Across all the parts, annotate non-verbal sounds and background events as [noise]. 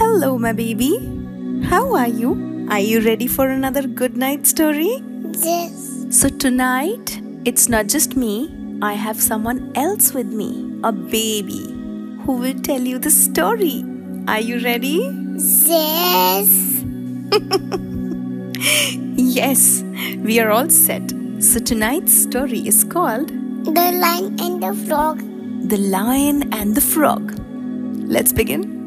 Hello, my baby. How are you? Are you ready for another good night story? Yes. So, tonight, it's not just me, I have someone else with me, a baby, who will tell you the story. Are you ready? Yes. [laughs] Yes, we are all set. So, tonight's story is called The Lion and the Frog. The Lion and the Frog. Let's begin.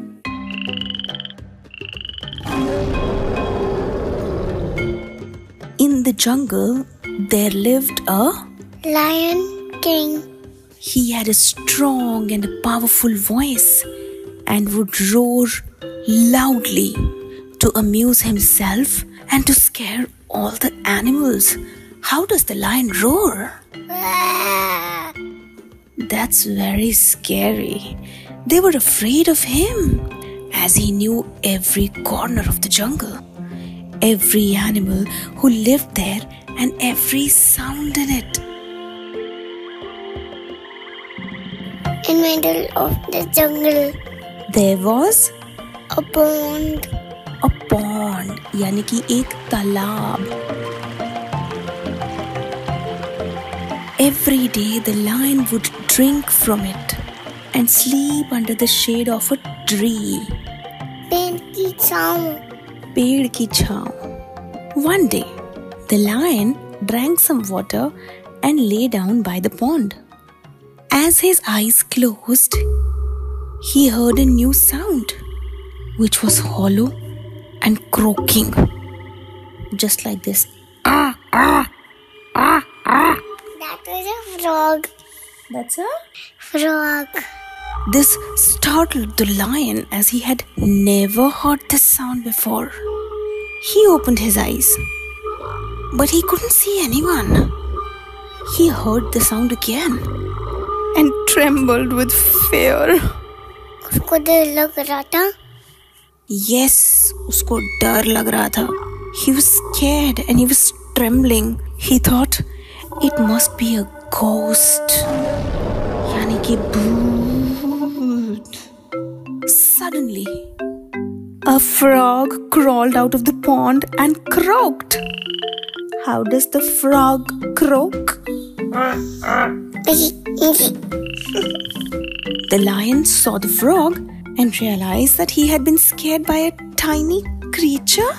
The jungle, there lived a. Lion King. He had a strong and powerful voice and would roar loudly to amuse himself and to scare all the animals. How does the lion roar? That's very scary. They were afraid of him as he knew every corner of the jungle, every animal who lived there, and every sound in it. In middle of the jungle, There was a pond. a pond, यानी कि एक तालाब. Every day the lion would drink from it and sleep under the shade of a tree. पेड़ की छाँव. पेड़ की छांव. One day, the lion drank some water and lay down by the pond. As his eyes closed, he heard a new sound, which was hollow and croaking, just like this. That was a frog. That's a. Frog. This startled the lion as he had never heard this sound before. He opened his eyes, but he couldn't see anyone. He heard the sound again and trembled with fear. उसको डर लग रहा था. Yes, उसको डर लग रहा था. He was scared and he was trembling. He thought it must be a ghost. यानी कि भूत. a frog crawled out of the pond and croaked. How does the frog croak? The lion saw the frog and realized that he had been scared by a tiny creature.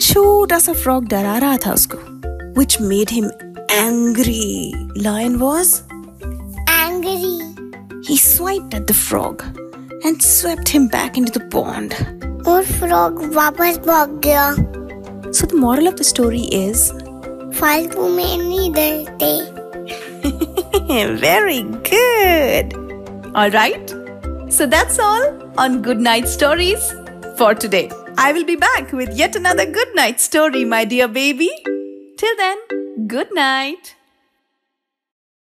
छोटा सा frog डरा रहा था उसको, which made him angry. Lion was. Angry. He swiped at the frog and swept him back into the pond. और frog वापस भाग गया. So the moral of the story is फालतू में नहीं डरते. [laughs] very good. All right. So that's all on Good Night Stories for today. I will be back with yet another good night story, my dear baby. Till then, good night.